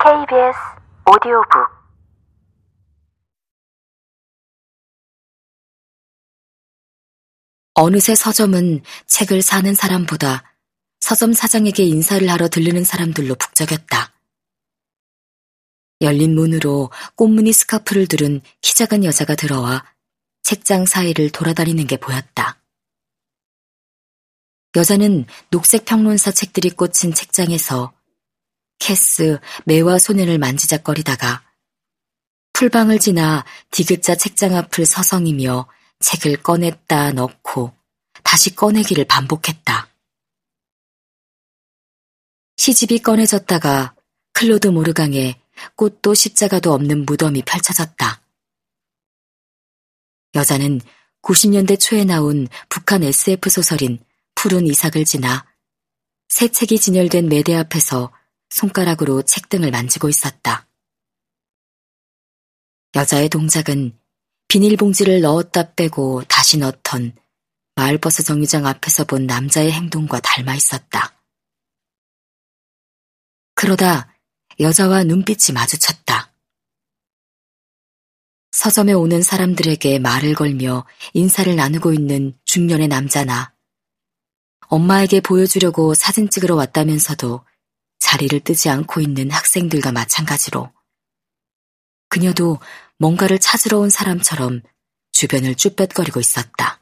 KBS 오디오북 어느새 서점은 책을 사는 사람보다 서점 사장에게 인사를 하러 들르는 사람들로 북적였다. 열린 문으로 꽃무늬 스카프를 두른 키 작은 여자가 들어와 책장 사이를 돌아다니는 게 보였다. 여자는 녹색 평론사 책들이 꽂힌 책장에서 캐스, 매와 소년을 만지작거리다가 풀방을 지나 디귿자 책장 앞을 서성이며 책을 꺼냈다 넣고 다시 꺼내기를 반복했다. 시집이 꺼내졌다가 클로드 모르강에 꽃도 십자가도 없는 무덤이 펼쳐졌다. 여자는 90년대 초에 나온 북한 SF 소설인 푸른 이삭을 지나 새 책이 진열된 매대 앞에서 손가락으로 책등을 만지고 있었다. 여자의 동작은 비닐봉지를 넣었다 빼고 다시 넣던 마을버스 정류장 앞에서 본 남자의 행동과 닮아 있었다. 그러다 여자와 눈빛이 마주쳤다. 서점에 오는 사람들에게 말을 걸며 인사를 나누고 있는 중년의 남자나 엄마에게 보여주려고 사진 찍으러 왔다면서도 자리를 뜨지 않고 있는 학생들과 마찬가지로 그녀도 뭔가를 찾으러 온 사람처럼 주변을 쭈뼛거리고 있었다.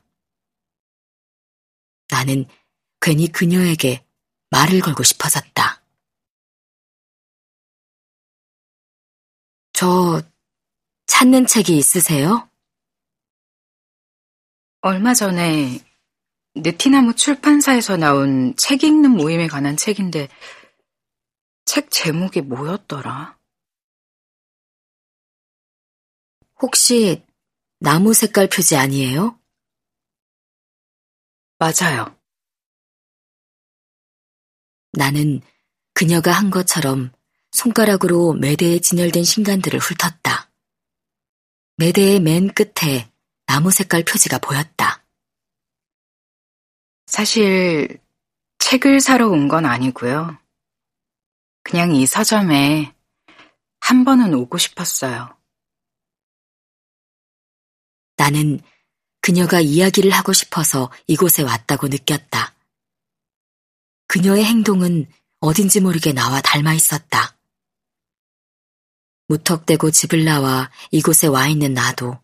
나는 괜히 그녀에게 말을 걸고 싶어졌다. 저 찾는 책이 있으세요? 얼마 전에 느티나무 출판사에서 나온 책 읽는 모임에 관한 책인데 책 제목이 뭐였더라? 혹시 나무 색깔 표지 아니에요? 맞아요. 나는 그녀가 한 것처럼 손가락으로 매대에 진열된 신간들을 훑었다. 매대의 맨 끝에 나무 색깔 표지가 보였다. 사실 책을 사러 온 건 아니고요. 그냥 이 서점에 한 번은 오고 싶었어요. 나는 그녀가 이야기를 하고 싶어서 이곳에 왔다고 느꼈다. 그녀의 행동은 어딘지 모르게 나와 닮아 있었다. 무턱대고 집을 나와 이곳에 와 있는 나도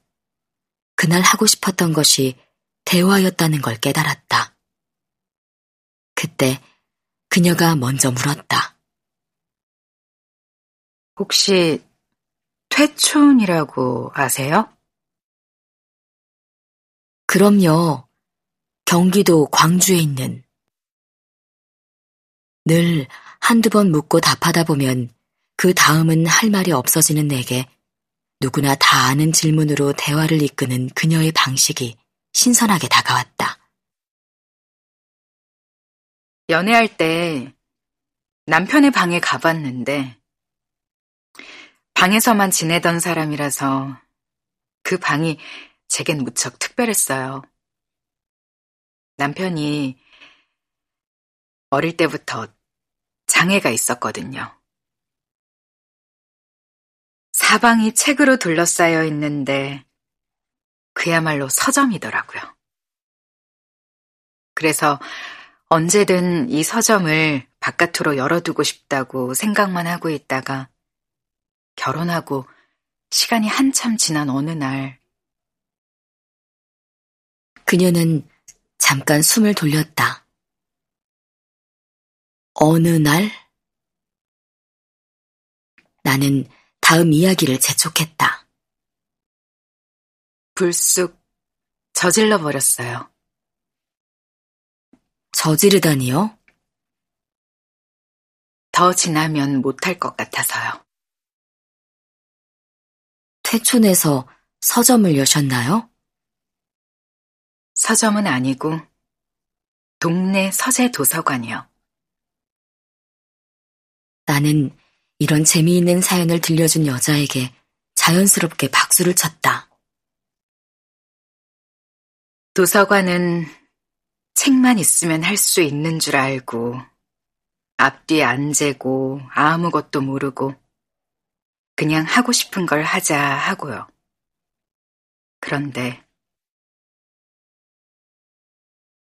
그날 하고 싶었던 것이 대화였다는 걸 깨달았다. 그때 그녀가 먼저 물었다. 혹시 퇴촌이라고 아세요? 그럼요. 경기도 광주에 있는. 늘 한두 번 묻고 답하다 보면 그 다음은 할 말이 없어지는 내게 누구나 다 아는 질문으로 대화를 이끄는 그녀의 방식이 신선하게 다가왔다. 연애할 때 남편의 방에 가봤는데 방에서만 지내던 사람이라서 그 방이 제겐 무척 특별했어요. 남편이 어릴 때부터 장애가 있었거든요. 사방이 책으로 둘러싸여 있는데 그야말로 서점이더라고요. 그래서 언제든 이 서점을 바깥으로 열어두고 싶다고 생각만 하고 있다가 결혼하고 시간이 한참 지난 어느 날 그녀는 잠깐 숨을 돌렸다. 어느 날? 나는 다음 이야기를 재촉했다. 불쑥 저질러 버렸어요. 저지르다니요? 더 지나면 못할 것 같아서요. 태촌에서 서점을 여셨나요? 서점은 아니고 동네 서재 도서관이요. 나는 이런 재미있는 사연을 들려준 여자에게 자연스럽게 박수를 쳤다. 도서관은 책만 있으면 할 수 있는 줄 알고 앞뒤 안 재고 아무것도 모르고 그냥 하고 싶은 걸 하자 하고요. 그런데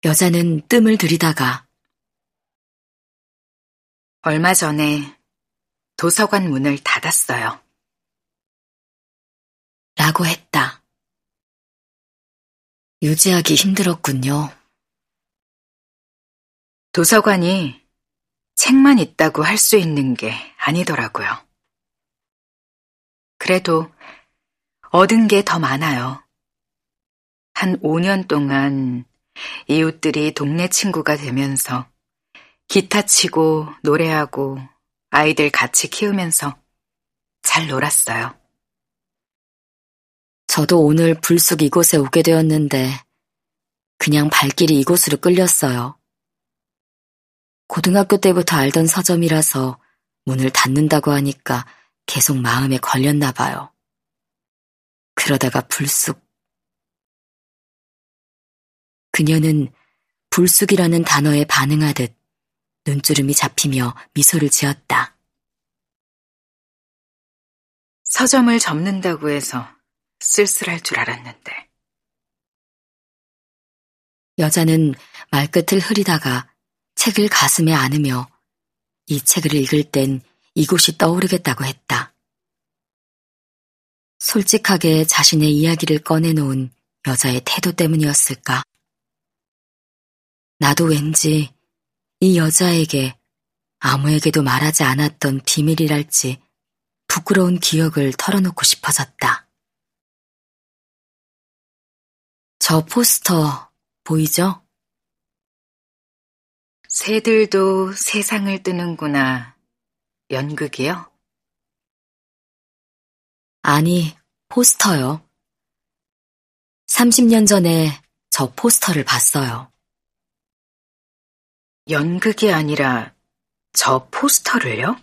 여자는 뜸을 들이다가 얼마 전에 도서관 문을 닫았어요. 라고 했다. 유지하기 힘들었군요. 도서관이 책만 있다고 할 수 있는 게 아니더라고요. 그래도 얻은 게 더 많아요. 한 5년 동안 이웃들이 동네 친구가 되면서 기타 치고 노래하고 아이들 같이 키우면서 잘 놀았어요. 저도 오늘 불쑥 이곳에 오게 되었는데 그냥 발길이 이곳으로 끌렸어요. 고등학교 때부터 알던 서점이라서 문을 닫는다고 하니까 계속 마음에 걸렸나 봐요. 그러다가 불쑥 그녀는 불쑥이라는 단어에 반응하듯 눈주름이 잡히며 미소를 지었다. 서점을 접는다고 해서 쓸쓸할 줄 알았는데. 여자는 말끝을 흐리다가 책을 가슴에 안으며 이 책을 읽을 땐 이곳이 떠오르겠다고 했다. 솔직하게 자신의 이야기를 꺼내놓은 여자의 태도 때문이었을까? 나도 왠지 이 여자에게 아무에게도 말하지 않았던 비밀이랄지 부끄러운 기억을 털어놓고 싶어졌다. 저 포스터 보이죠? 새들도 세상을 뜨는구나. 연극이요? 아니, 포스터요. 30년 전에 저 포스터를 봤어요. 연극이 아니라 저 포스터를요?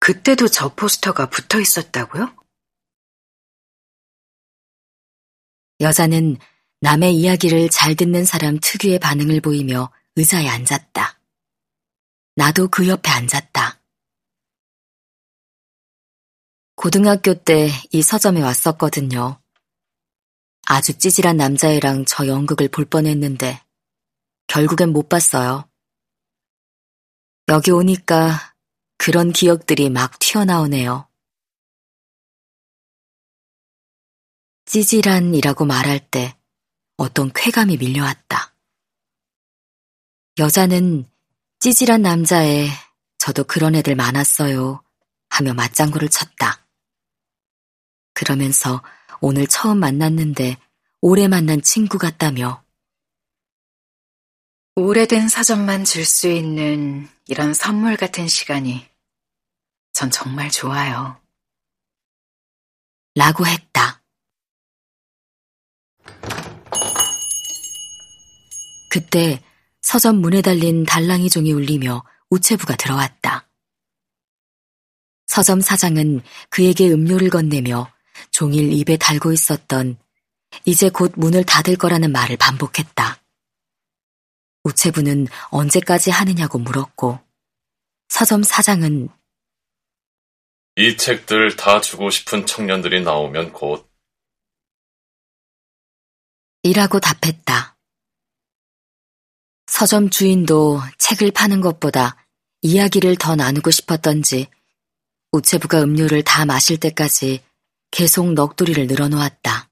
그때도 저 포스터가 붙어 있었다고요? 여자는 남의 이야기를 잘 듣는 사람 특유의 반응을 보이며 의자에 앉았다. 나도 그 옆에 앉았다. 고등학교 때 이 서점에 왔었거든요. 아주 찌질한 남자애랑 저 연극을 볼 뻔했는데 결국엔 못 봤어요. 여기 오니까 그런 기억들이 막 튀어나오네요. 찌질한이라고 말할 때 어떤 쾌감이 밀려왔다. 여자는 찌질한 남자에 저도 그런 애들 많았어요 하며 맞장구를 쳤다. 그러면서 오늘 처음 만났는데 오래 만난 친구 같다며 오래된 서점만 줄 수 있는 이런 선물 같은 시간이 전 정말 좋아요. 라고 했다. 그때 서점 문에 달린 달랑이 종이 울리며 우체부가 들어왔다. 서점 사장은 그에게 음료를 건네며 종일 입에 달고 있었던 이제 곧 문을 닫을 거라는 말을 반복했다. 우체부는 언제까지 하느냐고 물었고 서점 사장은 이 책들 다 주고 싶은 청년들이 나오면 곧 이라고 답했다. 서점 주인도 책을 파는 것보다 이야기를 더 나누고 싶었던지 우체부가 음료를 다 마실 때까지 계속 넋두리를 늘어놓았다.